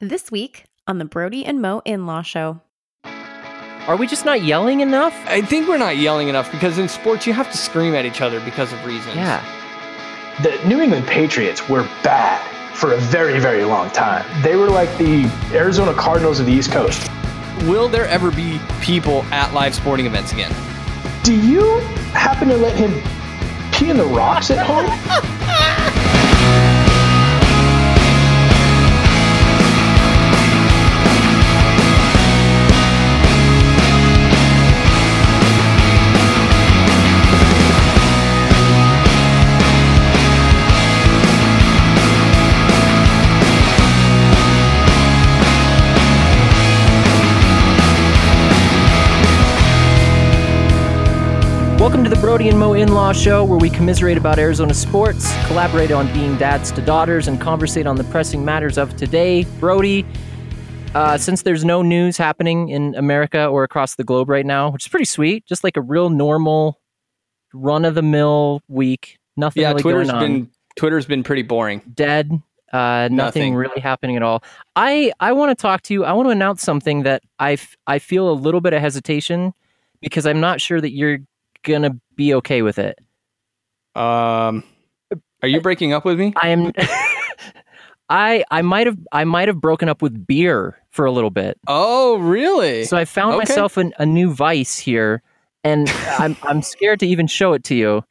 This week on the Brody and Mo In Law Show. Are we just not yelling enough? I think we're not yelling enough because in sports you have to scream at each other because of reasons. Yeah. The New England Patriots were bad for a very, very long time. They were like the Arizona Cardinals of the East Coast. Will there ever be people at live sporting events again? Do you happen to let him pee in the rocks at home? Welcome to the Brody and Mo In Law Show, where we commiserate about Arizona sports, collaborate on being dads to daughters, and conversate on the pressing matters of today. Brody, uh, since there's no news happening in America or across the globe right now, which is pretty sweet, just like a real normal, run of the mill week. Nothing Yeah, really Twitter's going on. been Twitter's been pretty boring. dead. Uh, nothing, Nothing. really happening at all. I I want to talk to you. I want to announce something that I f- I feel a little bit of hesitation because I'm not sure that you're gonna be okay with it. Um, are you breaking up with me? I am. I I might have I might have broken up with beer for a little bit. Oh, really? So I found Okay. myself an, a new vice here, and I'm I'm scared to even show it to you.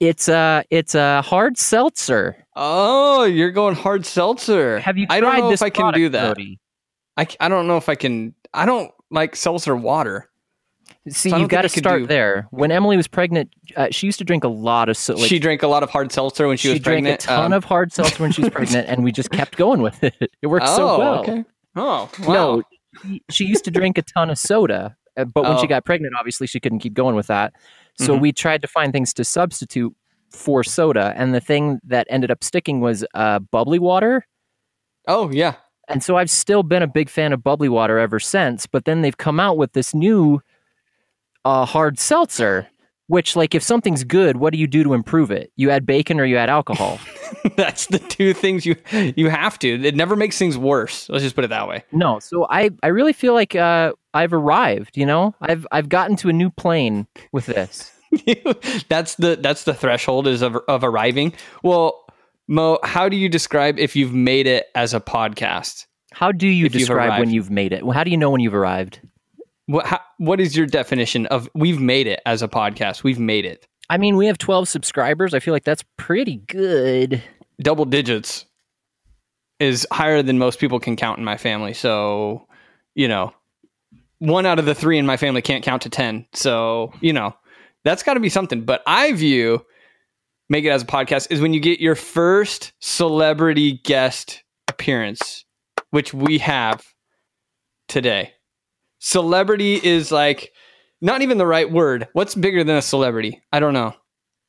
It's a it's a hard seltzer. oh, you're going hard seltzer. Have you I don't know this if I can do product, that. I I don't know if I can. I don't like seltzer water. See, So you've got to think I could start do- there. When Emily was pregnant, uh, she used to drink a lot of so, like, she drank a lot of hard seltzer when she, was pregnant. She drank a ton Um, of hard seltzer when she was pregnant, and we just kept going with it. It worked oh, so well. okay. Oh, wow. No, she, she used to drink a ton of soda, uh, but when she Oh. got pregnant, obviously she couldn't keep going with that. So Mhm. we tried to find things to substitute for soda, and the thing that ended up sticking was uh, bubbly water. Oh, yeah. And so I've still been a big fan of bubbly water ever since. But then they've come out with this new uh, hard seltzer, which, like, if something's good, what do you do to improve it? You add bacon or you add alcohol? That's the two things you you have to. It never makes things worse. Let's just put it that way. no. So I, I really feel like uh, I've arrived. You know, I've I've gotten to a new plane with this. that's the that's the threshold is of of arriving. Well, Mo, how do you describe if you've made it as a podcast? How do you If you've describe when you've made it? Well, how do you know when you've arrived? What how, what is your definition of we've made it as a podcast? We've made it. I mean, we have 12 subscribers. I feel like that's pretty good. Double digits is higher than most people can count in my family. So, you know, one out of the 3 in my family can't count to 10. So, you know, that's got to be something. But I view make it as a podcast is when you get your first celebrity guest appearance, which we have today. Celebrity is like not even the right word. What's bigger than a celebrity? I don't know.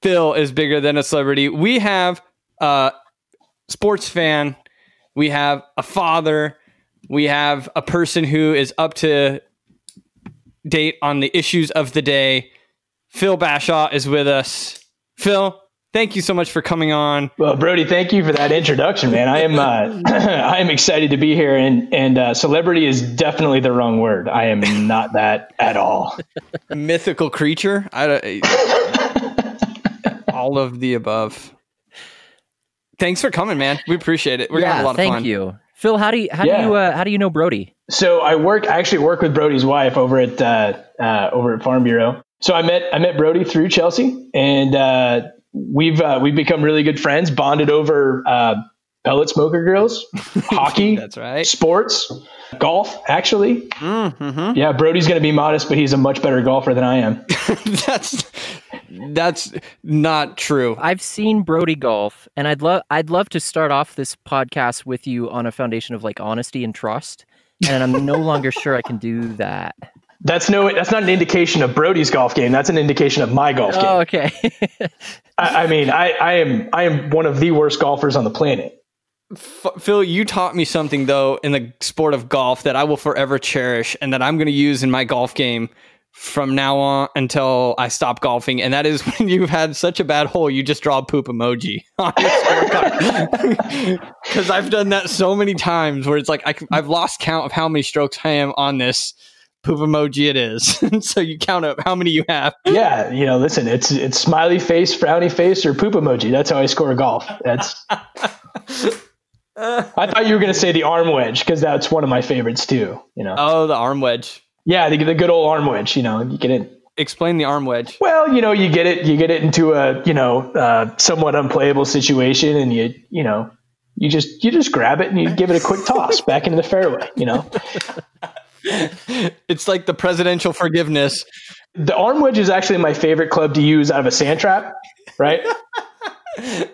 Phil is bigger than a celebrity. We have a sports fan, we have a father, we have a person who is up to date on the issues of the day. Phil Bashaw is with us. Phil, thank you so much for coming on. Well, Brody, thank you for that introduction, man. I am uh, I am excited to be here, and and uh, celebrity is definitely the wrong word. I am not that at all. Mythical creature. I don't, all of the above. Thanks for coming, man. We appreciate it. We're gonna have a lot of thank fun. Thank you. Phil, how do you how Yeah. do you uh, how do you know Brody? So I work. I actually work with Brody's wife over at uh, uh, over at Farm Bureau. So I met I met Brody through Chelsea, and uh, we've uh, we've become really good friends. Bonded over uh, pellet smoker grills, hockey, That's right. sports, golf. Actually, Mm-hmm. yeah, Brody's going to be modest, but he's a much better golfer than I am. that's that's not true. I've seen Brody golf, and I'd love I'd love to start off this podcast with you on a foundation of like honesty and trust. And I'm no longer sure I can do that. That's no. That's not an indication of Brody's golf game. That's an indication of my golf game. Oh, okay. I, I mean, I, I am I am one of the worst golfers on the planet. F- Phil, you taught me something though in the sport of golf that I will forever cherish and that I'm going to use in my golf game from now on until I stop golfing, and that is when you've had such a bad hole, you just draw a poop emoji on your scorecard. Because I've done that so many times where it's like I, I've lost count of how many strokes I am on this poop emoji it is. so you count up how many you have. Yeah, you know, listen, it's it's smiley face, frowny face, or poop emoji. That's how I score golf. That's. I thought you were going to say the arm wedge because that's one of my favorites too. You know. Oh, the arm wedge. Yeah, the, the good old arm wedge. You know, you get it. Explain the arm wedge. Well, you know, you get it. You get it into a you know uh, somewhat unplayable situation, and you you know you just you just grab it and you give it a quick toss back into the fairway. You know. it's like the presidential forgiveness. The arm wedge is actually my favorite club to use out of a sand trap, right?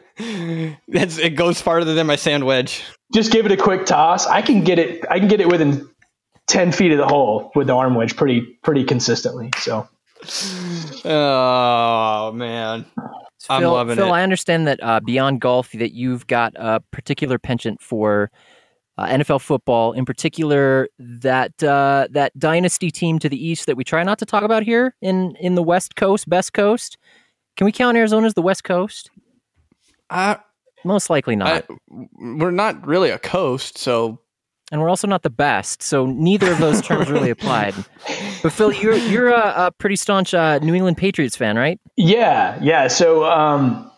That's, it goes farther than my sand wedge. Just give it a quick toss. I can get it. I can get it within ten feet of the hole with the arm wedge pretty pretty consistently. So. Oh man. I'm Phil, loving Phil, it. Phil, I understand that uh, beyond golf, that you've got a particular penchant for uh, NFL football, in particular that uh, that dynasty team to the east that we try not to talk about here in in the West Coast, Best Coast. Can we count Arizona as the West Coast? I, Most likely not. I, we're not really a coast, so and we're also not the best, so neither of those terms really applied. But Phil, you're you're a, a pretty staunch uh, New England Patriots fan, right? Yeah, yeah. So um,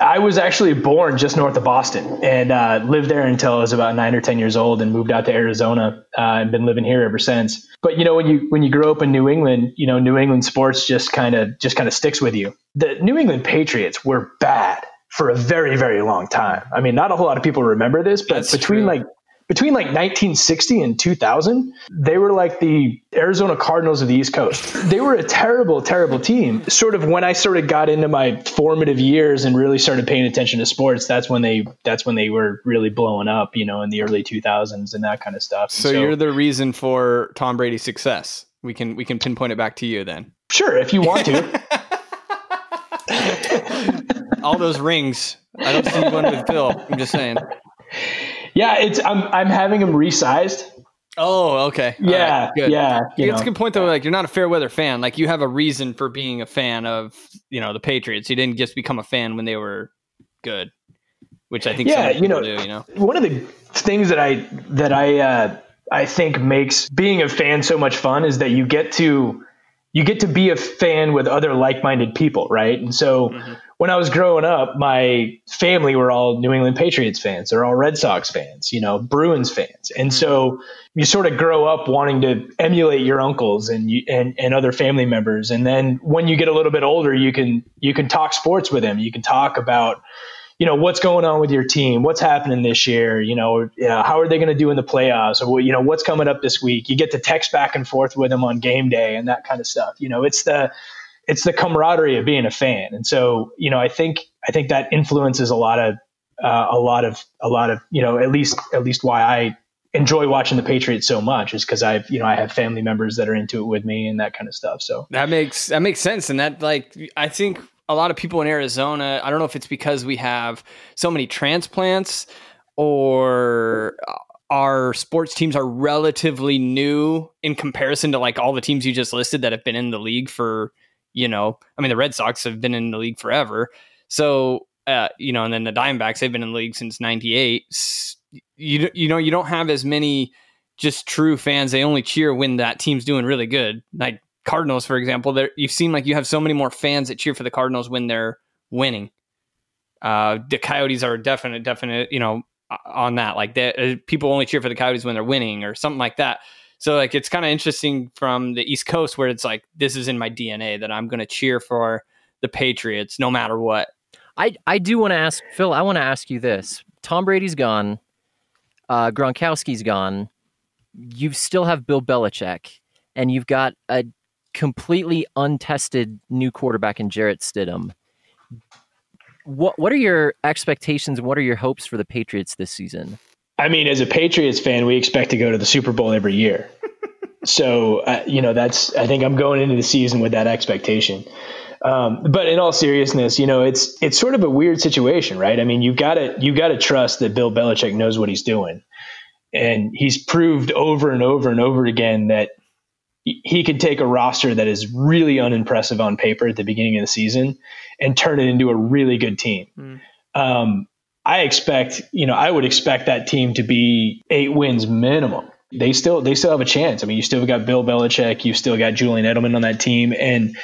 I was actually born just north of Boston and uh, lived there until I was about nine or ten years old, and moved out to Arizona uh, and been living here ever since. But you know, when you when you grow up in New England, you know, New England sports just kind of just kind of sticks with you. The New England Patriots were bad for a very very long time. I mean, not a whole lot of people remember this, but That's between true. like between like 1960 and 2000, they were like the Arizona Cardinals of the East Coast. They were a terrible, terrible team. Sort of when I sort of got into my formative years and really started paying attention to sports, that's when they that's when they were really blowing up, you know, in the early 2000s and that kind of stuff. so, you're the reason for Tom Brady's success. We can we can pinpoint it back to you then. sure if you want to. All those rings. I don't see one with Phil. I'm just saying. Yeah, it's I'm I'm having them resized. Oh, okay. All Yeah, right, good. yeah, you It's a good point though. Like you're not a fair weather fan. Like you have a reason for being a fan of you know the Patriots. You didn't just become a fan when they were good, which I think Yeah, you know, do. You know. one of the things that I that I uh, I think makes being a fan so much fun is that you get to you get to be a fan with other like-minded people, right? And so when I was growing up, my family were all New England Patriots fans. They're all Red Sox fans, you know, Bruins fans. And hmm. so you sort of grow up wanting to emulate your uncles and you, and and other family members. And then when you get a little bit older, you can you can talk sports with them. You can talk about you know what's going on with your team what's happening this year you know yeah, how are they going to do in the playoffs or you know what's coming up this week you get to text back and forth with them on game day and that kind of stuff you know it's the it's the camaraderie of being a fan and so you know i think i think that influences a lot of uh, a lot of a lot of you know at least at least why i enjoy watching the patriots so much is because I've you know i have family members that are into it with me and that kind of stuff so That makes that makes sense, and that like I think a lot of people in Arizona. I don't know if it's because we have so many transplants or our sports teams are relatively new in comparison to like all the teams you just listed that have been in the league for you know. I mean, the Red Sox have been in the league forever, so uh, you know, and then the Diamondbacks they've been in the league since '98. You you know you don't have as many just true fans. They only cheer when that team's doing really good. Like Cardinals, for example, you seem like you have so many more fans that cheer for the Cardinals when they're winning. Uh, the Coyotes are definite, definite, you know, on that. Like that, uh, people only cheer for the Coyotes when they're winning or something like that. So like it's kind of interesting from the East Coast where it's like this is in my DNA that I'm going to cheer for the Patriots no matter what. I, I do want to ask Phil. I want to ask you this: Tom Brady's gone, uh, Gronkowski's gone. You still have Bill Belichick, and you've got a completely untested new quarterback in Jarrett Stidham. What what are your expectations what are your hopes for the Patriots this season? I mean, as a Patriots fan, we expect to go to the Super Bowl every year. so, uh, you know, that's, I think I'm going into the season with that expectation. Um, but in all seriousness, you know, it's, it's sort of a weird situation, right? I mean, you gotta, you gotta trust that Bill Belichick knows what he's doing. And he's proved over and over and over again that he could take a roster that is really unimpressive on paper at the beginning of the season and turn it into a really good team. Mm. Um, I expect, you know, I would expect that team to be eight wins minimum. They still they still have a chance. I mean, you still got Bill Belichick, you still got Julian Edelman on that team, and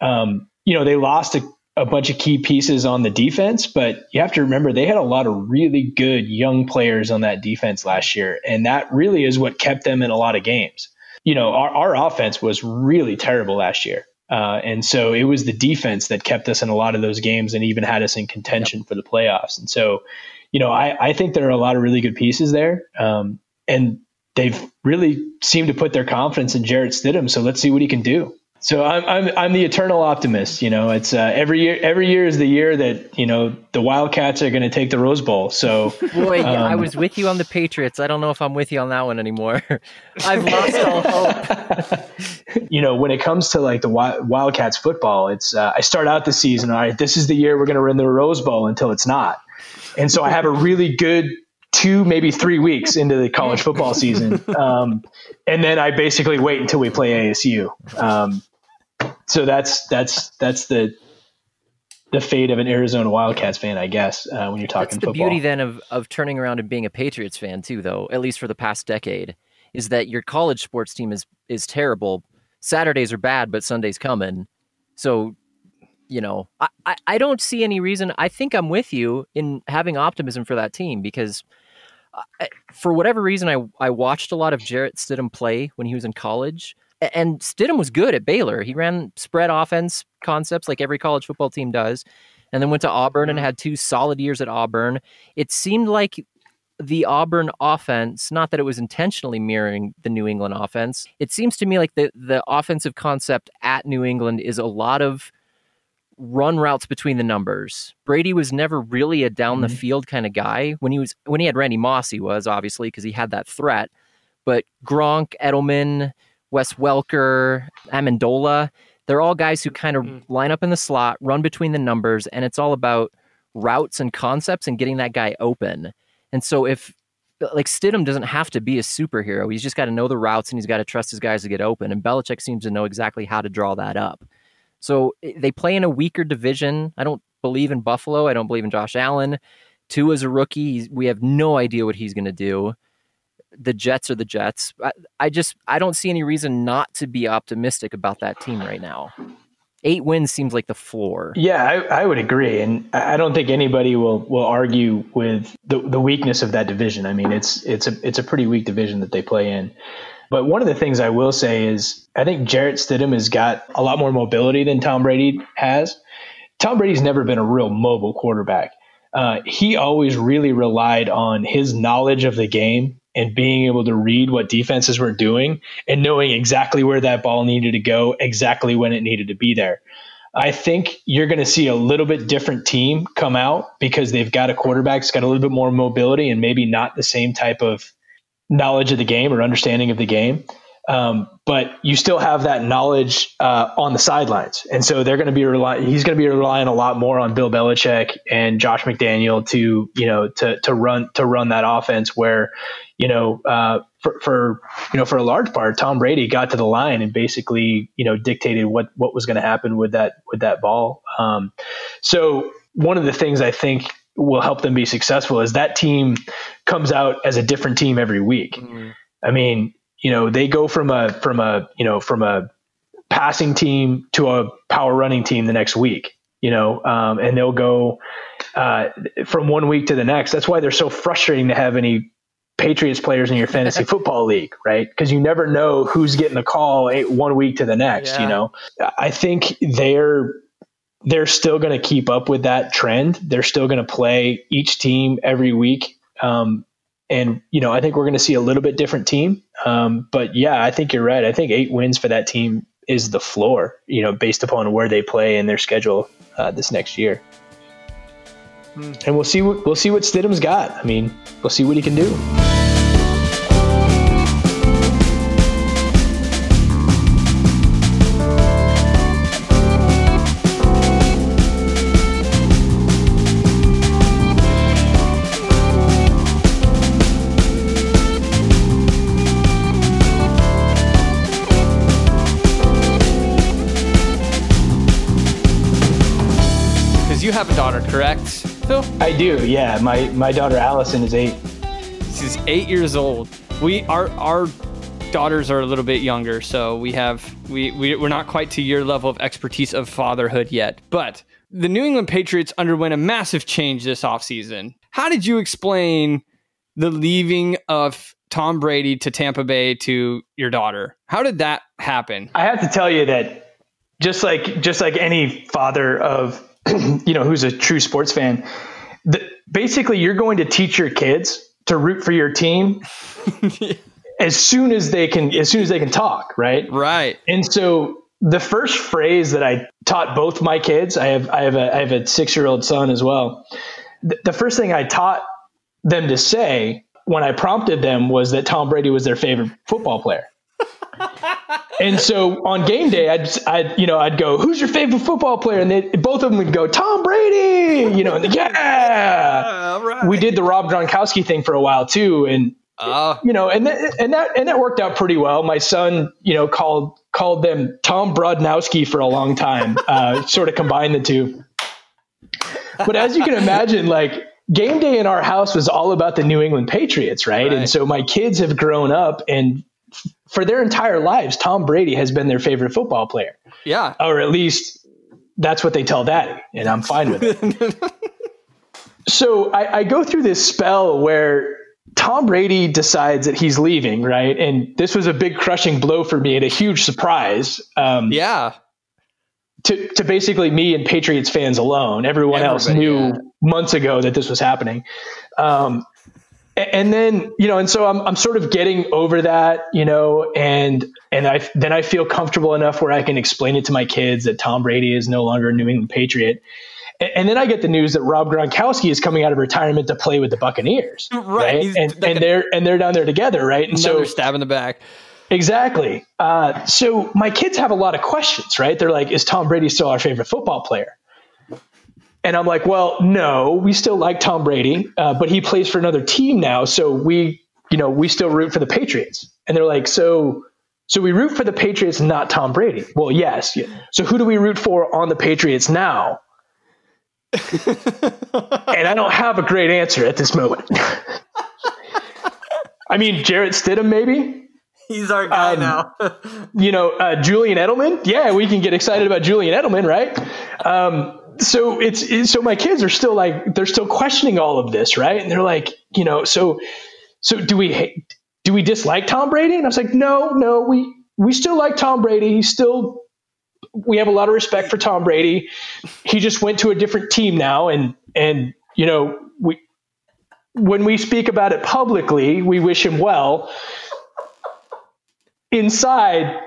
um, you know they lost a, a bunch of key pieces on the defense, but you have to remember they had a lot of really good young players on that defense last year, and that really is what kept them in a lot of games. You know, our, our offense was really terrible last year. Uh, and so it was the defense that kept us in a lot of those games and even had us in contention yep. for the playoffs. And so, you know, I, I think there are a lot of really good pieces there. Um, and they've really seemed to put their confidence in Jarrett Stidham. So let's see what he can do. So I'm I'm I'm the eternal optimist. You know, it's uh, every year. Every year is the year that you know the Wildcats are going to take the Rose Bowl. So, boy, um, I was with you on the Patriots. I don't know if I'm with you on that one anymore. I've lost all hope. you know, when it comes to like the Wildcats football, it's uh, I start out the season. All right, this is the year we're going to win the Rose Bowl until it's not, and so I have a really good two, maybe three weeks into the college football season. Um, and then I basically wait until we play ASU. Um, so that's that's that's the the fate of an Arizona Wildcats fan, I guess, uh, when you're talking that's the football. beauty then of of turning around and being a Patriots fan too, though. At least for the past decade, is that your college sports team is is terrible. Saturdays are bad, but Sundays coming. So, you know, I, I, I don't see any reason. I think I'm with you in having optimism for that team because I, for whatever reason, I I watched a lot of Jarrett Stidham play when he was in college, and Stidham was good at Baylor. He ran spread offense concepts like every college football team does, and then went to Auburn and mm-hmm. had two solid years at Auburn. It seemed like the Auburn offense, not that it was intentionally mirroring the New England offense. It seems to me like the the offensive concept at New England is a lot of run routes between the numbers. Brady was never really a down the mm-hmm. field kind of guy. When he was when he had Randy Moss, he was obviously because he had that threat. But Gronk, Edelman, Wes Welker, Amendola, they're all guys who kind of mm-hmm. line up in the slot, run between the numbers, and it's all about routes and concepts and getting that guy open. And so if like Stidham doesn't have to be a superhero. He's just got to know the routes and he's got to trust his guys to get open. And Belichick seems to know exactly how to draw that up. So eh, they play in a weaker division. I don't believe in Buffalo. I don't believe in Josh Allen. Tua is a rookie. We have no idea what he's going to do. The Jets are the Jets. I, I just I don't see any reason not to be optimistic about that team right now. Eight wins seems like the floor. Yeah, I, I would agree, and I don't think anybody will will argue with the, the weakness of that division. I mean, it's it's a it's a pretty weak division that they play in. But one of the things I will say is I think Jarrett Stidham has got a lot more mobility than Tom Brady has. Tom Brady's never been a real mobile quarterback. Uh, he always really relied on his knowledge of the game and being able to read what defenses were doing and knowing exactly where that ball needed to go, exactly when it needed to be there. I think you're going to see a little bit different team come out because they've got a quarterback that's got a little bit more mobility and maybe not the same type of knowledge of the game or understanding of the game. Um, but you still have that knowledge uh, on the sidelines, and so they're going to be relying. He's going to be relying a lot more on Bill Belichick and Josh McDaniel to you know to to run to run that offense. Where you know uh, for, for you know for a large part, Tom Brady got to the line and basically you know dictated what what was going to happen with that with that ball. Um, so one of the things I think will help them be successful is that team comes out as a different team every week. Mm-hmm. I mean, you know, they go from a from a you know from a passing team to a power running team the next week. You know, um, and they'll go uh, from one week to the next. That's why they're so frustrating to have any Patriots players in your fantasy football league, right? Because you never know who's getting the call one week to the next. Yeah. You know, I think they're they're still going to keep up with that trend. They're still going to play each team every week. Um, and, you know, I think we're going to see a little bit different team. Um, but yeah, I think you're right. I think eight wins for that team is the floor, you know, based upon where they play in their schedule uh, this next year. And we'll see what we'll see what Stidham's got. I mean, we'll see what he can do. you have a daughter, correct? Phil? I do. Yeah, my my daughter Allison is eight. She's eight years old. We our our daughters are a little bit younger, so we have we, we we're not quite to your level of expertise of fatherhood yet. But the New England Patriots underwent a massive change this offseason. How did you explain the leaving of Tom Brady to Tampa Bay to your daughter? How did that happen? I have to tell you that just like just like any father of you know who's a true sports fan, the, basically you're going to teach your kids to root for your team as soon as they can as soon as they can talk, right? Right. And so the first phrase that I taught both my kids, I have I have a I have a six year old son as well. The, the first thing I taught them to say when I prompted them was that Tom Brady was their favorite football player. and so on game day, I'd, I'd, you know, I'd go, "Who's your favorite football player?" And they, both of them would go, "Tom Brady." You know, and yeah. right. We did the Rob Gronkowski thing for a while too, and Uh, you know, and that, and that and that worked out pretty well. My son, you know, called called them Tom Brodnowski for a long time, uh, sort of combined the two. But as you can imagine, like game day in our house was all about the New England Patriots, right? Right. And so my kids have grown up, and for their entire lives, Tom Brady has been their favorite football player, yeah. or at least that's what they tell Daddy, and I'm fine with it. so I, I go through this spell where Tom Brady decides that he's leaving, right? And this was a big crushing blow for me and a huge surprise. Um, Yeah. to, to basically me and Patriots fans alone. Everyone else knew yeah. months ago that this was happening. Um, and then, you know, and so I'm, I'm sort of getting over that, you know, and, and I, then I feel comfortable enough where I can explain it to my kids that Tom Brady is no longer a New England Patriot. A- And then I get the news that Rob Gronkowski is coming out of retirement to play with the Buccaneers, Right. He's And, like and a- they're and they're down there together, right? And so stab in the back. Exactly. Uh, so my kids have a lot of questions, right? They're like, "Is Tom Brady still our favorite football player?" And I'm like, "Well, no, we still like Tom Brady, uh, but he plays for another team now, so we, you know, we still root for the Patriots." And they're like, "So, so we root for the Patriots, not Tom Brady?" Well, yes. Yeah. So who do we root for on the Patriots now? and I don't have a great answer at this moment. I mean, Jarrett Stidham, maybe He's our guy Um, now. you know, uh, Julian Edelman. Yeah, we can get excited about Julian Edelman, right? Um, so it's, it's so my kids are still like they're still questioning all of this, right? And they're like, you know, so so do we do we dislike Tom Brady? And I was like, no, no, we we still like Tom Brady. He's still we have a lot of respect for Tom Brady. He just went to a different team now, and and you know we when we speak about it publicly, we wish him well. Inside,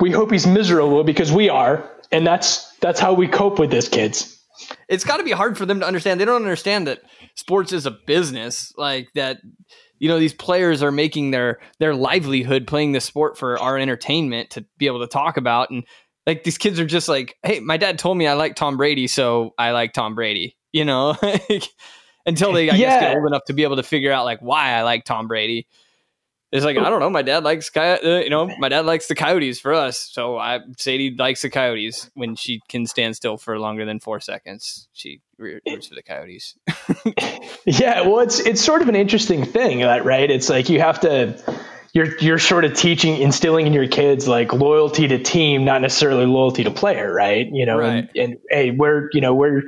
we hope he's miserable because we are, and that's that's how we cope with this, kids. it's got to be hard for them to understand. They don't understand that sports is a business, like that. You know, these players are making their their livelihood playing the sport for our entertainment to be able to talk about, and like these kids are just like, "Hey, my dad told me I like Tom Brady, so I like Tom Brady." You know, until they I guess get old enough to be able to figure out like why I like Tom Brady. It's like I don't know. My dad likes coy- uh, you know my dad likes the Coyotes for us, so I Sadie likes the Coyotes when she can stand still for longer than four seconds. She roots for the Coyotes. Yeah, well, it's it's sort of an interesting thing, right? It's like you have to you're you're sort of teaching, instilling in your kids like loyalty to team, not necessarily loyalty to player, right? You know, Right. and, and hey, we're you know we're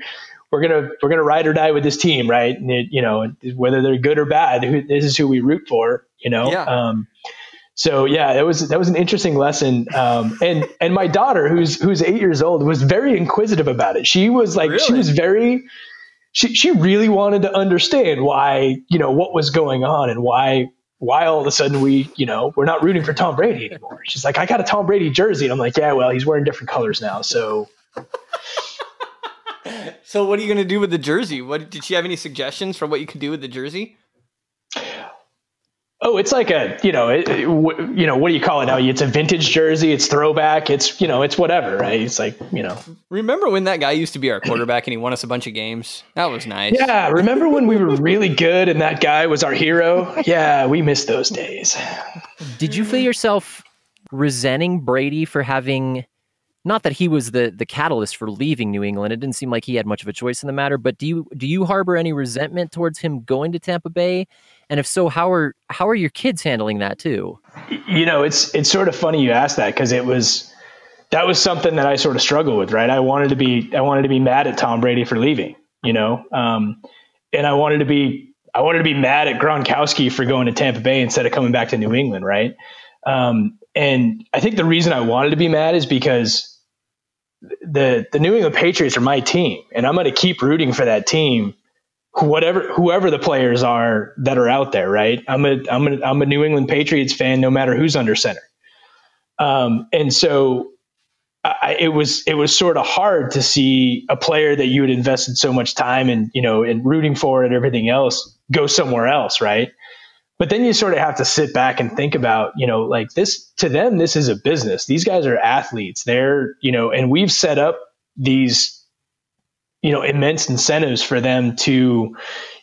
we're gonna we're gonna ride or die with this team, right? And it, you know, whether they're good or bad, who, this is who we root for, you know. Yeah. Um, so yeah, that was that was an interesting lesson. Um, and and my daughter, who's who's eight years old, was very inquisitive about it. She was like, she was very she she really wanted to understand why you know what was going on and why why all of a sudden we you know we're not rooting for Tom Brady anymore. She's like, I got a Tom Brady jersey, and I'm like, yeah, well, he's wearing different colors now, so So what are you gonna do with the jersey? What did she have any suggestions for what you could do with the jersey? Oh, it's like a you know it, it- w- you know what do you call it now? It's a vintage jersey. It's throwback. It's you know it's whatever, right? It's like you know Remember when that guy used to be our quarterback and he won us a bunch of games? That was nice. yeah. Remember when we were really good and that guy was our hero? Yeah, we miss those days. Did you feel yourself resenting Brady for having not that he was the the catalyst for leaving New England. It didn't seem like he had much of a choice in the matter. But do you do you harbor any resentment towards him going to Tampa Bay? And if so, how are how are your kids handling that too? You know, it's it's sort of funny you asked that because it was that was something that I sort of struggled with. Right, I wanted to be I wanted to be mad at Tom Brady for leaving. You know, um, and I wanted to be I wanted to be mad at Gronkowski for going to Tampa Bay instead of coming back to New England. Right. Um, and I think the reason I wanted to be mad is because the the New England Patriots are my team, and I'm going to keep rooting for that team, whatever whoever the players are that are out there. Right? I'm a I'm a I'm a New England Patriots fan, no matter who's under center. Um, and so I, it was it was sort of hard to see a player that you had invested so much time and you know in rooting for and everything else go somewhere else, right? But then you sort of have to sit back and think about, you know, like this to them, this is a business. These guys are athletes. They're, you know, and we've set up these, you know, immense incentives for them to,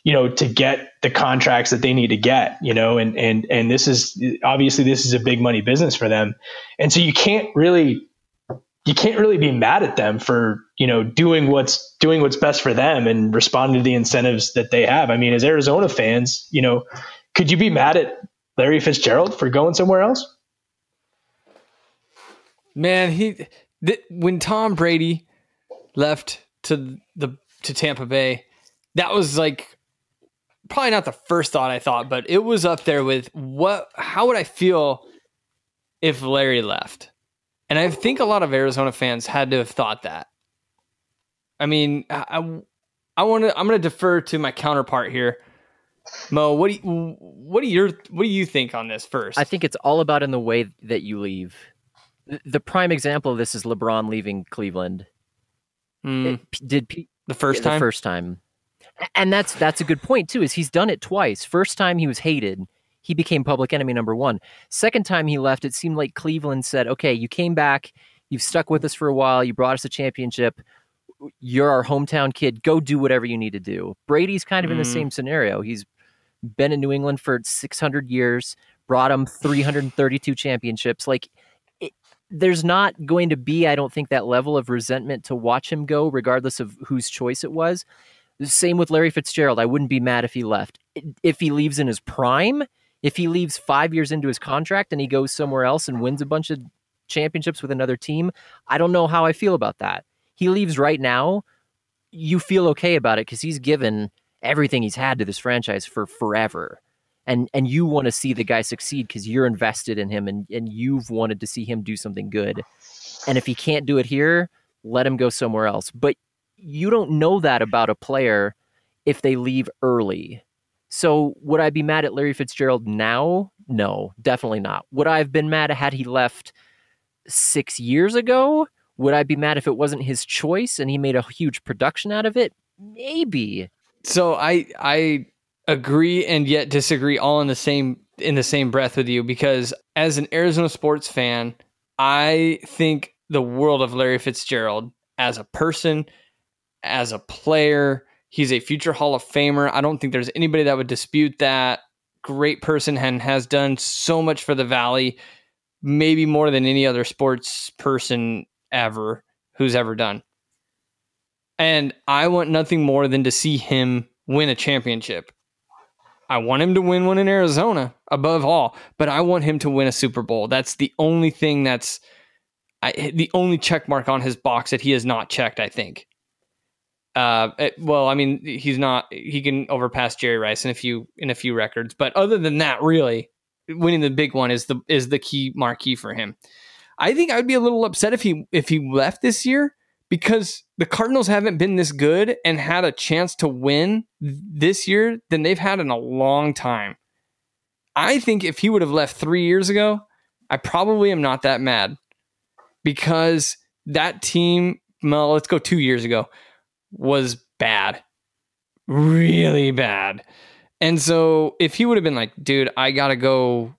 you know, to get the contracts that they need to get, you know, and and and this is obviously this is a big money business for them. And so you can't really you can't really be mad at them for you know doing what's doing what's best for them and responding to the incentives that they have. I mean, as Arizona fans, you know, could you be mad at Larry Fitzgerald for going somewhere else? Man, he th- when Tom Brady left to the to Tampa Bay, that was like probably not the first thought I thought, but it was up there with what how would I feel if Larry left? And I think a lot of Arizona fans had to have thought that. I mean, I I want to I'm going to defer to my counterpart here Mo, what do you, what do your what do you think on this first? I think it's all about in the way that you leave. The prime example of this is LeBron leaving Cleveland. Mm. It, did the first yeah, time? The first time, and that's that's a good point too. Is he's done it twice. First time he was hated, he became public enemy number one. Second time he left, it seemed like Cleveland said, "Okay, you came back, you've stuck with us for a while, you brought us a championship you're our hometown kid. Go do whatever you need to do. Brady's kind of in the hmm. same scenario. He's been in New England for 600 years, brought him 332 championships. Like, it, there's not going to be, I don't think, that level of resentment to watch him go, regardless of whose choice it was. Same with Larry Fitzgerald. I wouldn't be mad if he left. If he leaves in his prime, if he leaves five years into his contract and he goes somewhere else and wins a bunch of championships with another team, I don't know how I feel about that. He leaves right now, you feel okay about it because he's given everything he's had to this franchise for forever. And and you want to see the guy succeed because you're invested in him and, and you've wanted to see him do something good. And if he can't do it here, let him go somewhere else. But you don't know that about a player if they leave early. So would I be mad at Larry Fitzgerald now? No, definitely not. Would I have been mad had he left six years ago? Would I be mad if it wasn't his choice and he made a huge production out of it? Maybe. So I I agree and yet disagree all in the same in the same breath with you because as an Arizona sports fan, I think the world of Larry Fitzgerald as a person, as a player. He's a future Hall of Famer. I don't think there's anybody that would dispute that. Great person and has done so much for the Valley, maybe more than any other sports person ever who's ever done. And I want nothing more than to see him win a championship. I want him to win one in Arizona above all, but I want him to win a Super Bowl. That's the only thing that's I, the only check mark on his box that he has not checked, I think. Uh, it, well, I mean, he's not. He can overpass Jerry Rice in a few in a few records, but other than that, really, winning the big one is the is the key marquee for him. I think I would be a little upset if he if he left this year because the Cardinals haven't been this good and had a chance to win this year than they've had in a long time. I think if he would have left three years ago, I probably am not that mad because that team, well, let's go two years ago, was bad, really bad. And so if he would have been like, dude, I got to go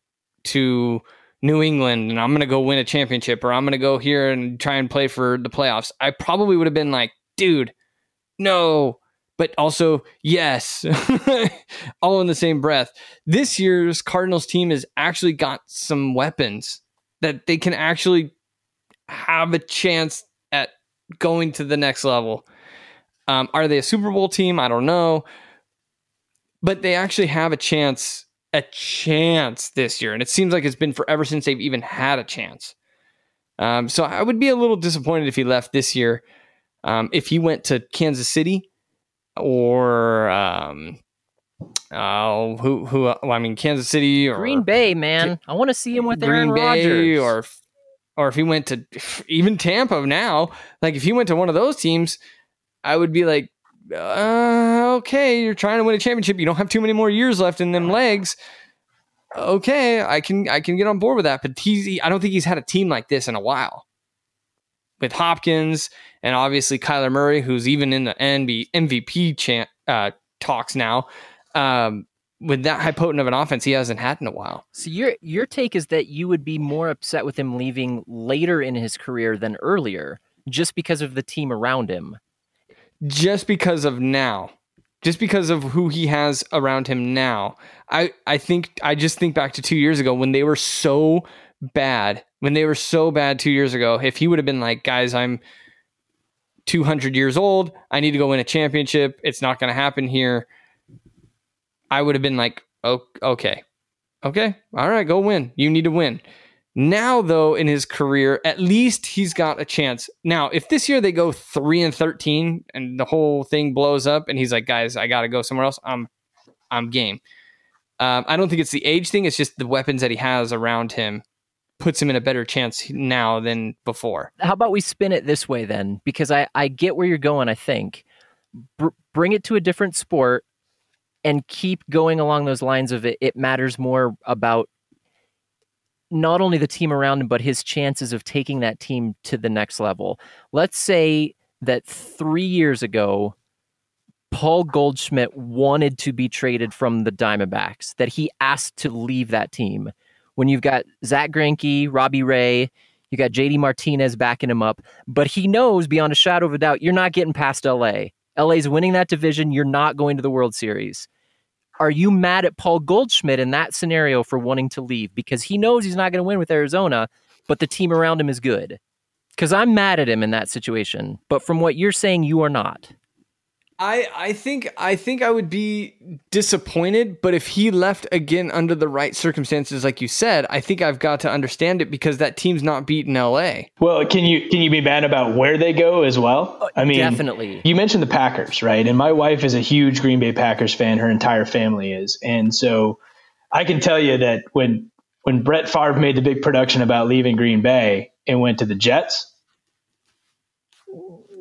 to New England and I'm going to go win a championship or I'm going to go here and try and play for the playoffs, I probably would have been like, dude, no. But also, yes, all in the same breath. This year's Cardinals team has actually got some weapons that they can actually have a chance at going to the next level. Um, are they a Super Bowl team? I don't know, but they actually have a chance, a chance this year, and it seems like it's been forever since they've even had a chance. Um, so I would be a little disappointed if he left this year. Um, if he went to Kansas City or um, oh, who who? Well, I mean, Kansas City or Green Bay, man. I want to see him with Aaron Green Bay Rodgers. or or if he went to even Tampa now, like if he went to one of those teams, I would be like, uh, okay, you're trying to win a championship. You don't have too many more years left in them legs. Okay, I can I can get on board with that, but he's he, I don't think he's had a team like this in a while. With Hopkins and obviously Kyler Murray, who's even in the NB, MVP chan uh, talks now. Um, with that high potent of an offense, he hasn't had in a while. So your your take is that you would be more upset with him leaving later in his career than earlier, just because of the team around him. Just because of now just because of who he has around him now i i think i just think back to two years ago when they were so bad when they were so bad two years ago. If he would have been like guys i'm 200 years old. I need to go win a championship. It's not going to happen here. I would have been like oh, okay. Okay. All right. Go win. You need to win now, though, in his career, at least he's got a chance. Now, if this year they go three and thirteen and the whole thing blows up, and he's like, "Guys, I got to go somewhere else," I'm, I'm game. Um, I don't think it's the age thing; it's just the weapons that he has around him puts him in a better chance now than before. How about we spin it this way then? Because I I get where you're going. I think Br- bring it to a different sport and keep going along those lines of it. It matters more about not only the team around him, but his chances of taking that team to the next level. Let's say that three years ago, Paul Goldschmidt wanted to be traded from the Diamondbacks, that he asked to leave that team. When you've got Zach Greinke, Robbie Ray, you got JD Martinez backing him up, but he knows beyond a shadow of a doubt you're not getting past LA. LA's winning that division. You're not going to the World Series are you mad at Paul Goldschmidt in that scenario for wanting to leave because he knows he's not going to win with Arizona, but the team around him is good? Because I'm mad at him in that situation, but from what you're saying, you are not. I I think I think I would be disappointed, but if he left again under the right circumstances, like you said, I think I've got to understand it because that team's not beating LA. Well, can you can you be mad about where they go as well? Uh, I mean, Definitely. You mentioned the Packers, right? And my wife is a huge Green Bay Packers fan. Her entire family is, and so I can tell you that when when Brett Favre made the big production about leaving Green Bay and went to the Jets,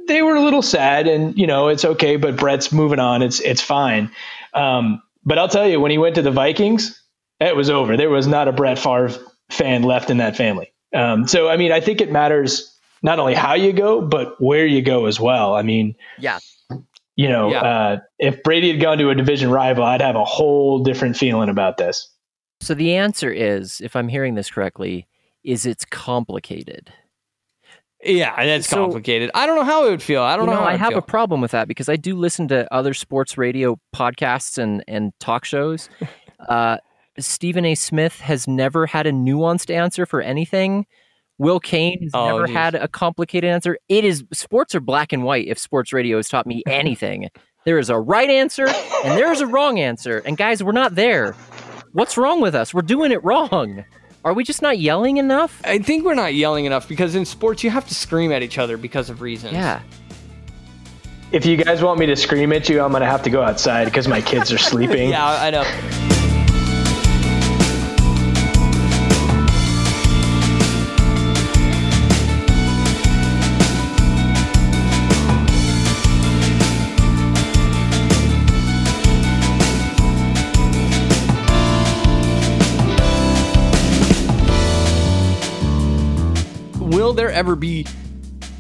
they were a little sad, and you know it's okay. But Brett's moving on; it's it's fine. Um, but I'll tell you, when he went to the Vikings, it was over. There was not a Brett Favre fan left in that family. Um, so I mean, I think it matters not only how you go, but where you go as well. I mean, Yeah. you know, Yeah. uh, if Brady had gone to a division rival, I'd have a whole different feeling about this. So the answer is, if I'm hearing this correctly, is it's complicated. Yeah, that's So- complicated. I don't know how it would feel. I don't you know. know, I have feel. a problem with that because I do listen to other sports radio podcasts and and talk shows. Uh, Stephen A. Smith has never had a nuanced answer for anything. Will Cain has Oh, never geez. had a complicated answer. It is sports are black and white. If sports radio has taught me anything, there is a right answer and there is a wrong answer. And guys, we're not there. What's wrong with us? We're doing it wrong. Are we just not yelling enough? I think we're not yelling enough because in sports you have to scream at each other because of reasons. Yeah. If you guys want me to scream at you, I'm going to have to go outside because my kids are sleeping. Yeah, I know. There ever be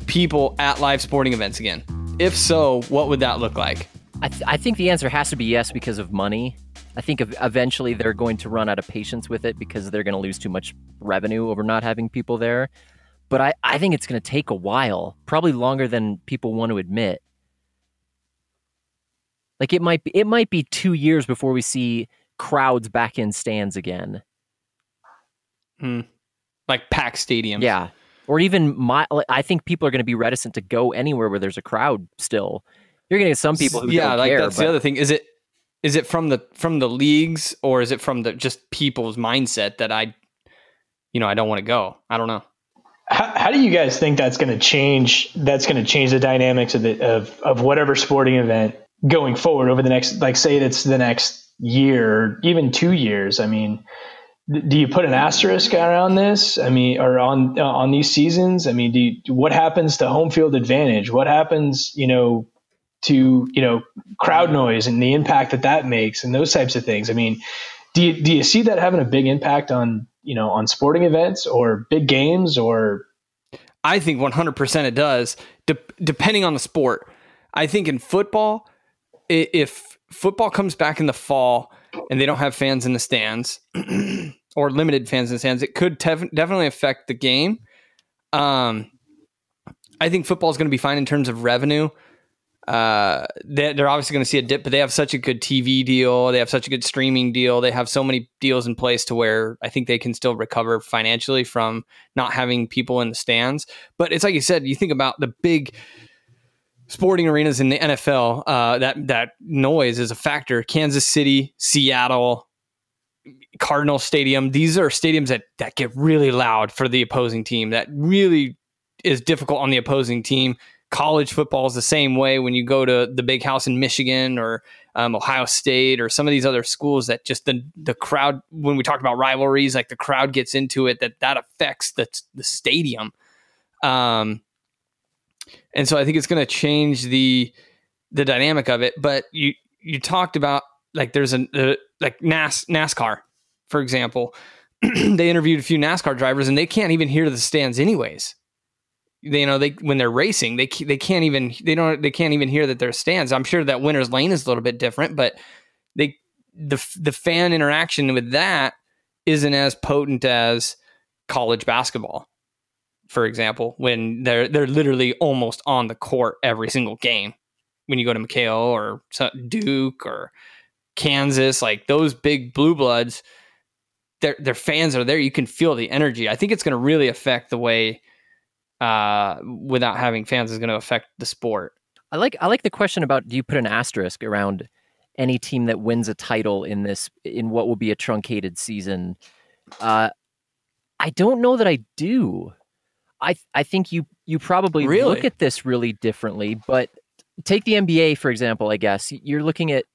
people at live sporting events again? If so, what would that look like? I, th- I think the answer has to be yes because of money. I think eventually they're going to run out of patience with it because they're going to lose too much revenue over not having people there. But I, I think it's going to take a while, probably longer than people want to admit. Like it might be, it might be two years before we see crowds back in stands again. Hmm. Like pack stadiums. Yeah, or even my. I think people are going to be reticent to go anywhere where there's a crowd. Still, you're going to get some people who yeah, don't like care. that's but the other thing. Is it is it from the from the leagues or is it from the just people's mindset that I, you know, I don't want to go. I don't know. How, how do you guys think that's going to change? That's going to change the dynamics of the of of whatever sporting event going forward over the next, like, say it's the next year, even two years. I mean, do you put an asterisk around this? I mean, or on uh, on these seasons? I mean, do you, what happens to home field advantage? What happens, you know, to you know crowd noise and the impact that that makes and those types of things? I mean, do you do you see that having a big impact on you know on sporting events or big games or? I think 100% it does, de- depending on the sport. I think in football, if football comes back in the fall and they don't have fans in the stands or limited fans in the stands, it could definitely affect the game. Um, I think football is going to be fine in terms of revenue. Uh, they, they're obviously going to see a dip, but they have such a good TV deal. They have such a good streaming deal. They have so many deals in place to where I think they can still recover financially from not having people in the stands. But it's like you said, you think about the big sporting arenas in the NFL. Uh, that that noise is a factor. Kansas City, Seattle, Cardinal Stadium. These are stadiums that that get really loud for the opposing team. That really is difficult on the opposing team. College football is the same way. When you go to the big house in Michigan or um, Ohio State or some of these other schools, that just the the crowd. When we talk about rivalries, like the crowd gets into it, that that affects the the stadium. Um, and so I think it's going to change the the dynamic of it. But you you talked about like there's a uh, like NAS, NASCAR, for example. they interviewed a few NASCAR drivers and they can't even hear the stands anyways. They, you know, they when they're racing, they they can't even they don't they can't even hear that there's stands. I'm sure that winner's lane is a little bit different, but they the the fan interaction with that isn't as potent as college basketball for example, when they're they're literally almost on the court every single game. When you go to McKale or Duke or Kansas, like those big blue bloods, their their fans are there. You can feel the energy. I think it's going to really affect the way, uh, without having fans, is going to affect the sport. I like I like the question about do you put an asterisk around any team that wins a title in this in what will be a truncated season? Uh, I don't know that I do. I I think you you probably Really? look at this really differently. But take the NBA for example. I guess you're looking at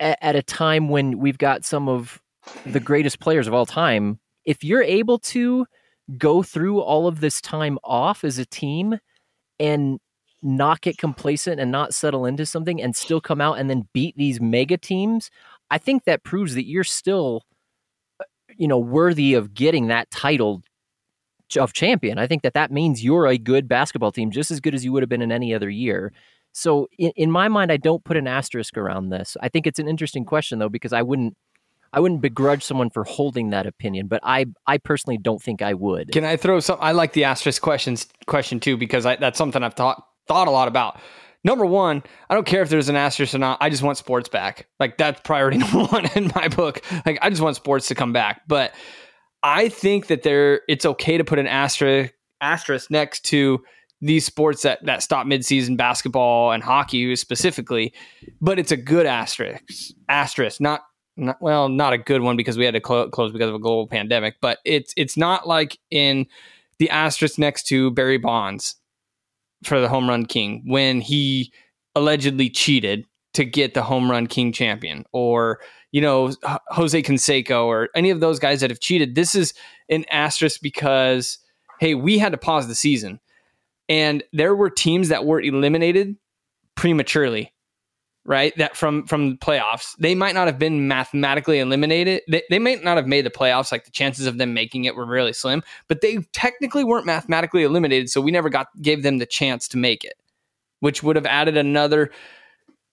at, at a time when we've got some of the greatest players of all time. If you're able to go through all of this time off as a team and not get complacent and not settle into something and still come out and then beat these mega teams, I think that proves that you're still, uh, you know, worthy of getting that title of champion. I think that that means you're a good basketball team, just as good as you would have been in any other year. So in, in my mind, I don't put an asterisk around this. I think it's an interesting question though, because I wouldn't, I wouldn't begrudge someone for holding that opinion, but I, I personally don't think I would. Can I throw some? I like the asterisk questions question too because I, that's something I've thought thought a lot about. Number one, I don't care if there's an asterisk or not. I just want sports back. Like that's priority number one in my book. Like I just want sports to come back. But I think that there, it's okay to put an asterisk asterisk next to these sports that that stop midseason basketball and hockey specifically. But it's a good asterisk. Asterisk, not not well, not a good one because we had to clo- close because of a global pandemic. But it's it's not like in the asterisk next to Barry Bonds for the home run king when he allegedly cheated to get the home run king champion or you know Jose Canseco or any of those guys that have cheated this is an asterisk because hey we had to pause the season and there were teams that were eliminated prematurely right? That from from the playoffs. They might not have been mathematically eliminated. They, they might not have made the playoffs. Like the chances of them making it were really slim but they technically weren't mathematically eliminated so we never got gave them the chance to make it which would have added another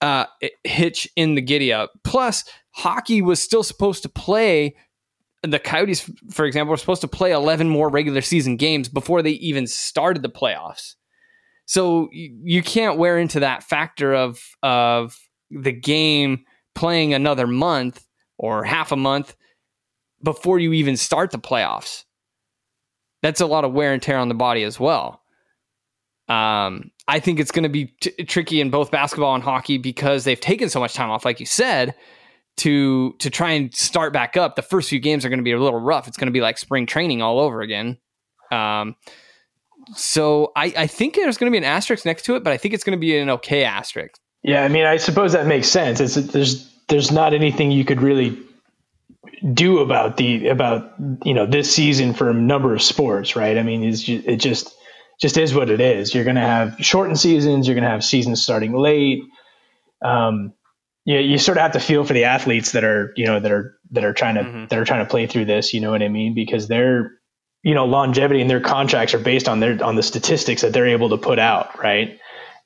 uh, hitch in the giddy up. Plus hockey was still supposed to play the coyotes for example were supposed to play 11 more regular season games before they even started the playoffs so you, can't wear into that factor of of the game playing another month or half a month before you even start the playoffs. that's a lot of wear and tear on the body as well. Um, I think it's going to be t- tricky in both basketball and hockey because they've taken so much time off, like you said, to to try and start back up. The first few games are going to be a little rough. It's going to be like spring training all over again. Um, so I, I think there's going to be an asterisk next to it, but I think it's going to be an okay asterisk. Yeah, I mean, I suppose that makes sense. It's there's there's not anything you could really do about the about you know this season for a number of sports, right? I mean, it's it just just is what it is. You're going to have shortened seasons. You're going to have seasons starting late. Um, you, you sort of have to feel for the athletes that are you know that are that are trying to mm-hmm. that are trying to play through this. You know what I mean? Because their you know longevity and their contracts are based on their on the statistics that they're able to put out, right?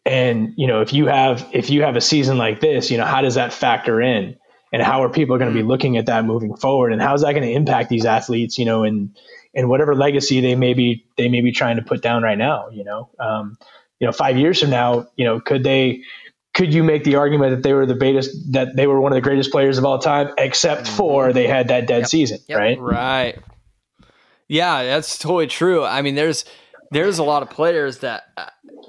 And you know if you have if you have a season like this, you know how does that factor in? and how are people going to be mm-hmm. looking at that moving forward and how is that going to impact these athletes you know and and whatever legacy they may be they may be trying to put down right now you know um, you know five years from now you know could they could you make the argument that they were the greatest that they were one of the greatest players of all time except mm-hmm. for they had that dead yep. season yep. right right yeah that's totally true i mean there's there's a lot of players that uh,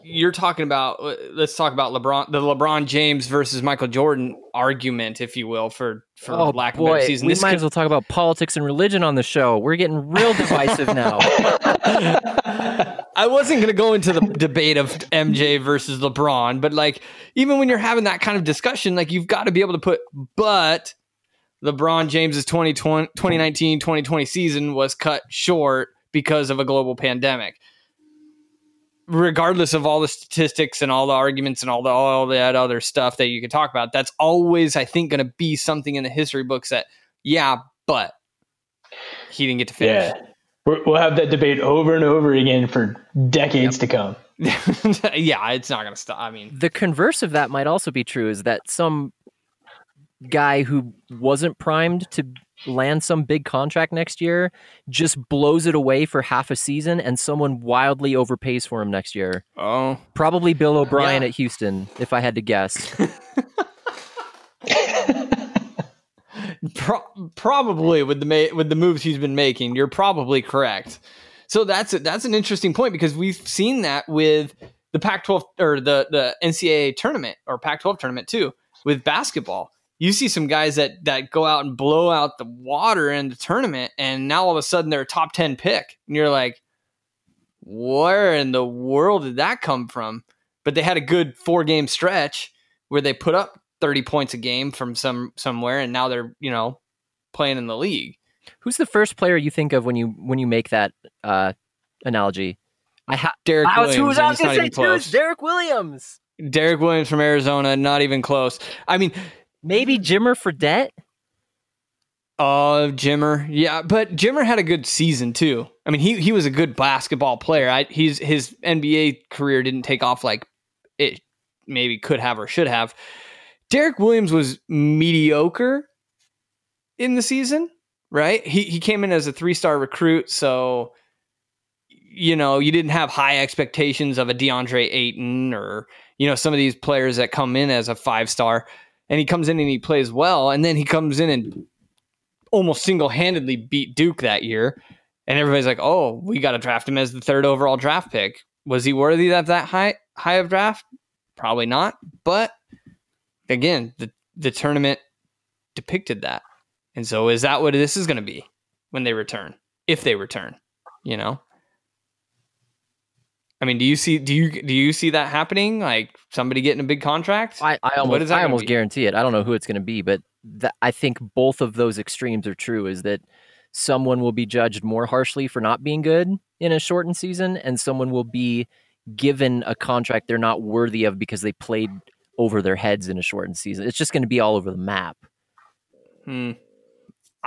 you're talking about uh, let's talk about LeBron the LeBron James versus Michael Jordan argument if you will for for oh, lack of boy. season. We this might could... as well talk about politics and religion on the show. We're getting real divisive now. I wasn't going to go into the debate of MJ versus LeBron, but like even when you're having that kind of discussion, like you've got to be able to put but LeBron James's 2020, 2019 2020 season was cut short because of a global pandemic regardless of all the statistics and all the arguments and all the all that other stuff that you could talk about, that's always I think going to be something in the history books that yeah, but he didn't get to finish. Yeah. We'll have that debate over and over again for decades yep. to come. yeah, it's not going to stop. I mean, the converse of that might also be true is that some guy who wasn't primed to land some big contract next year just blows it away for half a season and someone wildly overpays for him next year. Oh. Probably Bill O'Brien yeah. at Houston, if I had to guess. Pro- probably with the ma- with the moves he's been making, you're probably correct. So that's a, that's an interesting point because we've seen that with the Pac-12 or the the NCAA tournament or Pac-12 tournament too with basketball you see some guys that that go out and blow out the water in the tournament, and now all of a sudden they're a top ten pick, and you're like, where in the world did that come from? But they had a good four game stretch where they put up thirty points a game from some somewhere, and now they're you know playing in the league. Who's the first player you think of when you when you make that uh, analogy? I ha- Derrick I was, Williams. Who was I was to say Derrick Williams. Derrick Williams from Arizona, not even close. I mean, Maybe Jimmer Fredette. Uh, Jimmer, yeah, but Jimmer had a good season too. I mean, he he was a good basketball player. I, he's his NBA career didn't take off like it maybe could have or should have. Derrick Williams was mediocre in the season, right? He he came in as a three star recruit, so you know you didn't have high expectations of a DeAndre Ayton or you know some of these players that come in as a five star and he comes in and he plays well, and then he comes in and almost single handedly beat Duke that year, and everybody's like, "Oh, we got to draft him as the third overall draft pick." Was he worthy of that high high of draft? Probably not, but again, the the tournament depicted that, and so is that what this is going to be when they return, if they return? You know, I mean, do you see do you do you see that happening? Like somebody getting a big contract? I, I almost I almost be? guarantee it. I don't know who it's going to be, but that, I think both of those extremes are true. Is that someone will be judged more harshly for not being good in a shortened season, and someone will be given a contract they're not worthy of because they played over their heads in a shortened season. It's just going to be all over the map. Hmm.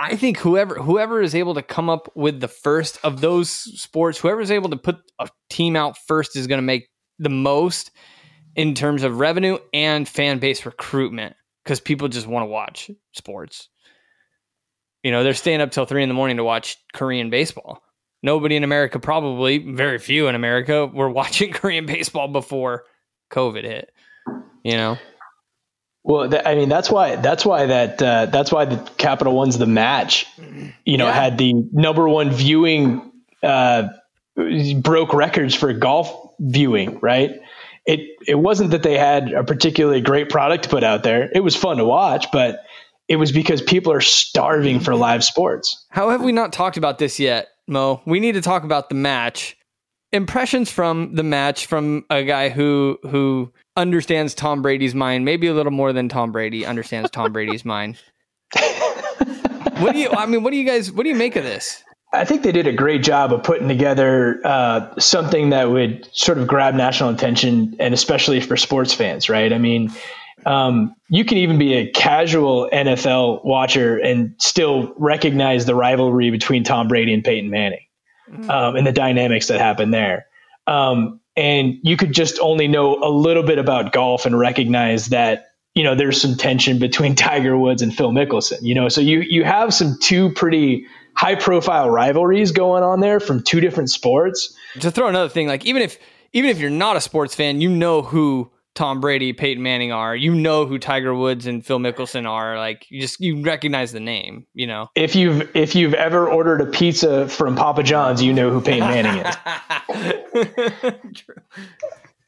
I think whoever whoever is able to come up with the first of those sports, whoever is able to put a team out first is going to make the most in terms of revenue and fan base recruitment because people just want to watch sports. You know, they're staying up till three in the morning to watch Korean baseball. Nobody in America, probably very few in America, were watching Korean baseball before COVID hit. You know. Well, th- I mean, that's why that's why that uh, that's why the Capital One's the match, you know, yeah. had the number one viewing uh, broke records for golf viewing, right? It it wasn't that they had a particularly great product to put out there. It was fun to watch, but it was because people are starving for live sports. How have we not talked about this yet, Mo? We need to talk about the match. Impressions from the match from a guy who who understands Tom Brady's mind, maybe a little more than Tom Brady understands Tom Brady's mind. what do you I mean, what do you guys what do you make of this? I think they did a great job of putting together uh, something that would sort of grab national attention, and especially for sports fans, right? I mean, um, you can even be a casual NFL watcher and still recognize the rivalry between Tom Brady and Peyton Manning um, and the dynamics that happen there. Um, and you could just only know a little bit about golf and recognize that you know there's some tension between Tiger Woods and Phil Mickelson. You know, so you you have some two pretty high profile rivalries going on there from two different sports. To throw another thing, like even if even if you're not a sports fan, you know who Tom Brady, Peyton Manning are. You know who Tiger Woods and Phil Mickelson are. Like you just you recognize the name. You know. If you've if you've ever ordered a pizza from Papa John's, you know who Peyton Manning is. True.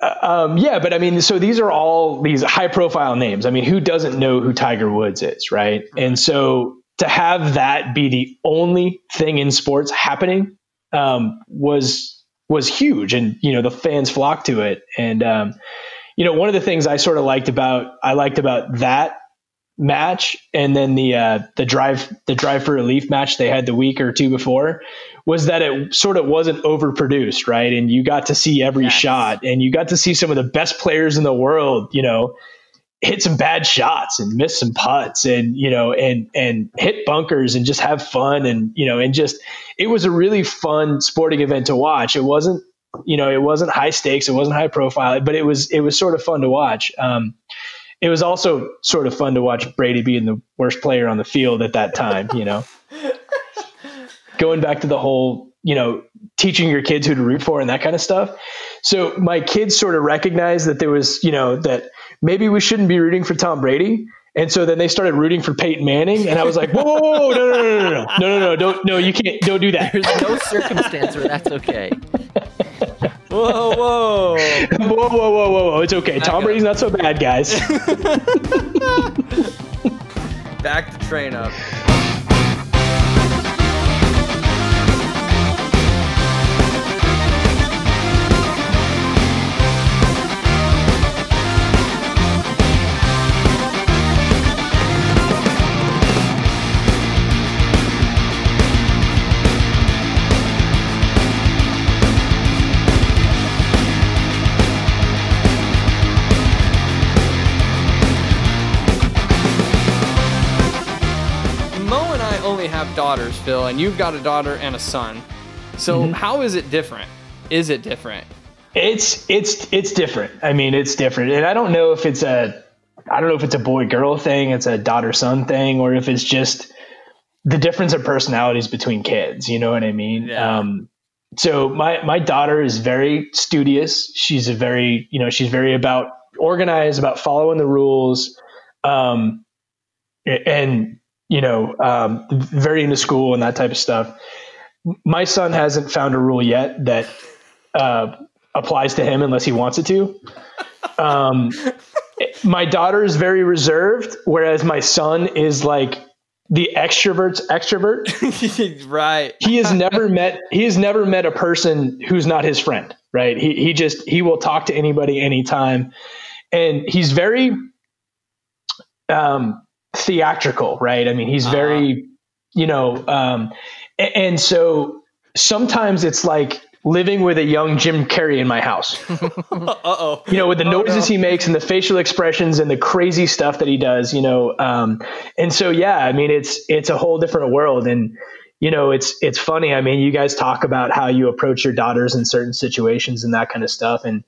Uh, um, yeah, but I mean, so these are all these high profile names. I mean, who doesn't know who Tiger Woods is, right? And so to have that be the only thing in sports happening um, was was huge, and you know the fans flocked to it. And um, you know, one of the things I sort of liked about I liked about that match and then the uh, the drive the drive for relief match they had the week or two before was that it sort of wasn't overproduced, right? And you got to see every yes. shot, and you got to see some of the best players in the world, you know, hit some bad shots and miss some putts and you know and and hit bunkers and just have fun and you know and just it was a really fun sporting event to watch it wasn't you know it wasn't high stakes it wasn't high profile but it was it was sort of fun to watch um, it was also sort of fun to watch Brady being the worst player on the field at that time you know going back to the whole you know teaching your kids who to root for and that kind of stuff so my kids sort of recognized that there was you know that maybe we shouldn't be rooting for Tom Brady. And so then they started rooting for Peyton Manning, and I was like, whoa, whoa, whoa, no, no, no, no, no, no, no, no, don't, no, you can't, don't do that. There's no circumstance where that's okay. whoa, whoa, whoa, whoa, whoa, whoa, whoa, it's okay. Tom Brady's not so bad, guys. Back the train up. Phil, and you've got a daughter and a son. So mm-hmm. how is it different? Is it different? It's it's it's different. I mean, it's different, and I don't know if it's a I don't know if it's a boy girl thing, it's a daughter son thing, or if it's just the difference of personalities between kids. You know what I mean? Yeah. Um, so my my daughter is very studious. She's a very you know she's very about organized, about following the rules, um, and you know, um, very into school and that type of stuff. My son hasn't found a rule yet that uh, applies to him unless he wants it to. Um, my daughter is very reserved, whereas my son is like the extrovert's extrovert. right. he has never met he has never met a person who's not his friend. Right. He he just he will talk to anybody anytime, and he's very um theatrical, right? I mean, he's very, uh-huh. you know, um, and, and so sometimes it's like living with a young Jim Carrey in my house. Uh-oh. You know, with the oh, noises no. he makes and the facial expressions and the crazy stuff that he does, you know. Um, and so yeah, I mean it's it's a whole different world and you know, it's it's funny. I mean, you guys talk about how you approach your daughters in certain situations and that kind of stuff and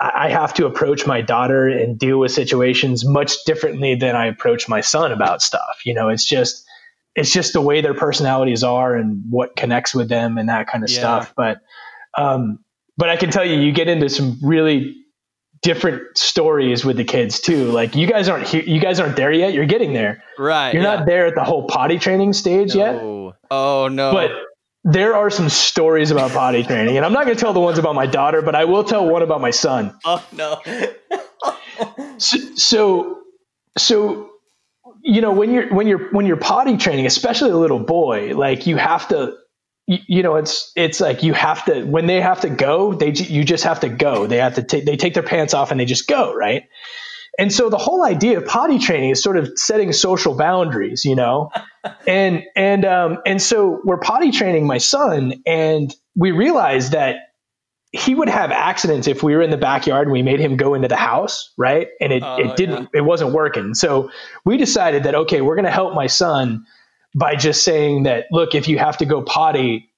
I have to approach my daughter and deal with situations much differently than I approach my son about stuff. You know, it's just it's just the way their personalities are and what connects with them and that kind of yeah. stuff. But um, but I can tell you, you get into some really different stories with the kids too. Like you guys aren't here, you guys aren't there yet. You're getting there. Right. You're yeah. not there at the whole potty training stage no. yet. Oh no. But there are some stories about potty training, and I'm not going to tell the ones about my daughter, but I will tell one about my son. Oh no. So, so, so, you know, when you're when you're when you're potty training, especially a little boy, like you have to, you, you know, it's it's like you have to when they have to go, they you just have to go. They have to take they take their pants off and they just go, right? And so the whole idea of potty training is sort of setting social boundaries, you know, and and um, and so we're potty training my son, and we realized that he would have accidents if we were in the backyard and we made him go into the house, right? And it, Oh, it didn't, it wasn't working. So we decided that, okay, we're going to help my son by just saying that, look, if you have to go potty,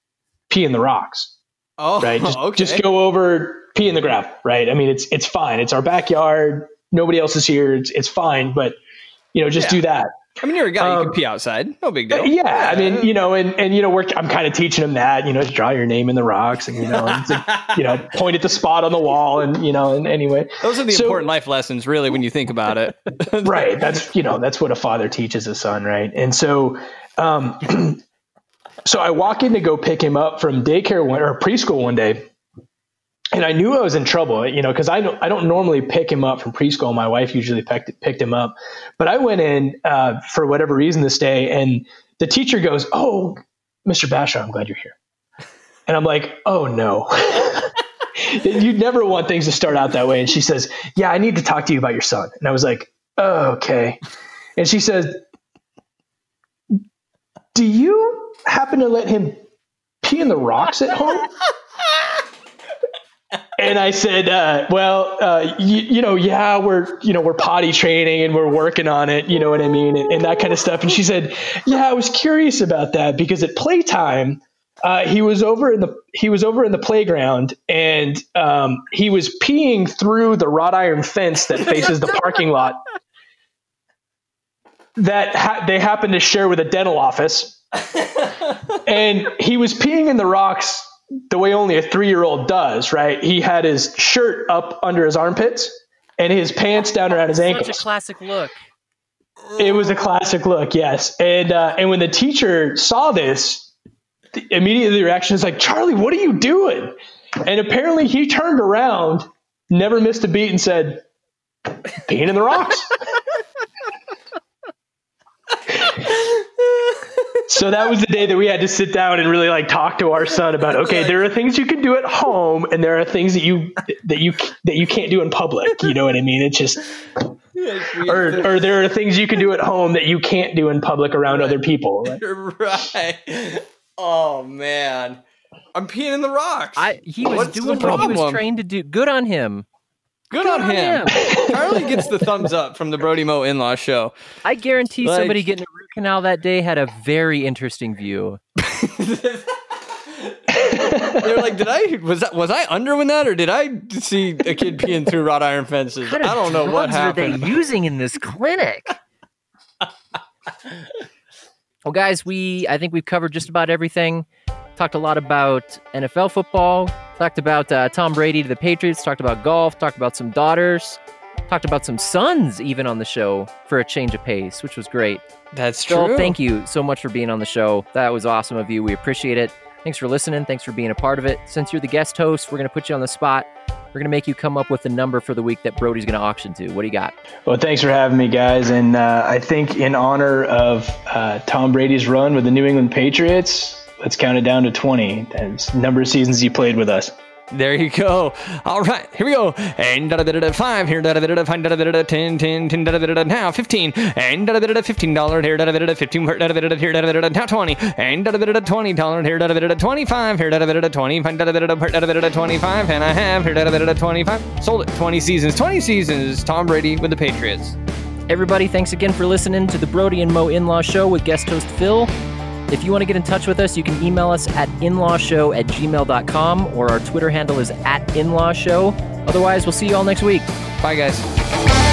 pee in the rocks, Oh, right? Just, okay. just go over, pee in the gravel, right? I mean, it's, it's fine. It's our backyard. Nobody else is here. It's, it's fine. But, you know, just Yeah. do that. I mean, you're a guy. you um, can pee outside. No big deal. Yeah, I mean, you know, and, and you know, we're, I'm kind of teaching him that, you know, to draw your name in the rocks, and you know, and to, you know, point at the spot on the wall, and you know, and anyway, Those are the So- important life lessons, really, when you think about it. right? That's you know, that's what a father teaches his son, right? And so, um, so I walk in to go pick him up from daycare one or preschool one day, and I knew I was in trouble, you know, because I don't I don't normally pick him up from preschool. My wife usually picked picked him up, but I went in uh, for whatever reason this day, and the teacher goes, "Oh, Mr. Bashaw, I'm glad you're here," and I'm like, "Oh no." you never want things to start out that way. And she says, Yeah, I need to talk to you about your son. And I was like, oh, okay. And she says, Do you happen to let him pee in the rocks at home? And I said, uh, well, uh, you, you know, yeah, we're, you know, we're potty training and we're working on it, you know what I mean? And, and that kind of stuff. And she said, yeah, I was curious about that because at playtime, uh, he was over in the he was over in the playground and um, he was peeing through the wrought iron fence that faces the parking lot that ha- they happen to share with a dental office and he was peeing in the rocks the way only a three year old does right he had his shirt up under his armpits and his pants down around his Such a ankles classic look. it was a classic look, yes. And uh, and when the teacher saw this, the, immediately the reaction is like, "Charlie, what are you doing?" And apparently he turned around, never missed a beat, and said, "Peeing in the rocks." so that was the day that we had to sit down and really like talk to our son about okay there are things you can do at home and there are things that you that you that you can't do in public you know what i mean it's just or, or there are things you can do at home that you can't do in public around other people. right. Oh man, I'm peeing in the rocks. I he was What's the doing what he was trained to do. Good on him. Good, Good on, on him. Charlie gets the thumbs up from the Brody Mo in-law show. I guarantee Like- somebody getting a root canal that day had a very interesting view. They're like, did I was that was I under when that, or did I see a kid peeing through wrought iron fences? I don't know what drugs are they using in this clinic? well, guys, we I think we've covered just about everything. Talked a lot about NFL football. Talked about uh, Tom Brady to the Patriots. Talked about golf. Talked about some daughters. Talked about some sons even on the show for a change of pace, which was great. That's Joel, true. thank you so much for being on the show. That was awesome of you. We appreciate it. Thanks for listening. Thanks for being a part of it. Since you're the guest host, we're going to put you on the spot. We're going to make you come up with the number for the week that Brody's going to auction to. What do you got? Well, thanks for having me, guys. And uh, I think in honor of uh, Tom Brady's run with the New England Patriots, let's count it down to 20. That's the number of seasons he played with us. There you go. All right, here we go. And da da da da five here, da da da da five, da da da da ten, ten, ten, da da da da now fifteen, and da da da da fifteen dollar here, da da da da fifteen, da da da da here, da da da da now twenty, and da da da da twenty dollar here, da da da da twenty five here, da da da da twenty, da da da da da da da twenty five, and I have here, da da da da twenty five. Sold it. Twenty seasons. Twenty seasons. Tom Brady with the Patriots. Everybody, thanks again for listening to the Brody and Mo In Law Show with guest host Phil. If you want to get in touch with us, you can email us at inlawshow at gmail.com or our Twitter handle is at inlawshow. Otherwise, we'll see you all next week. Bye, guys.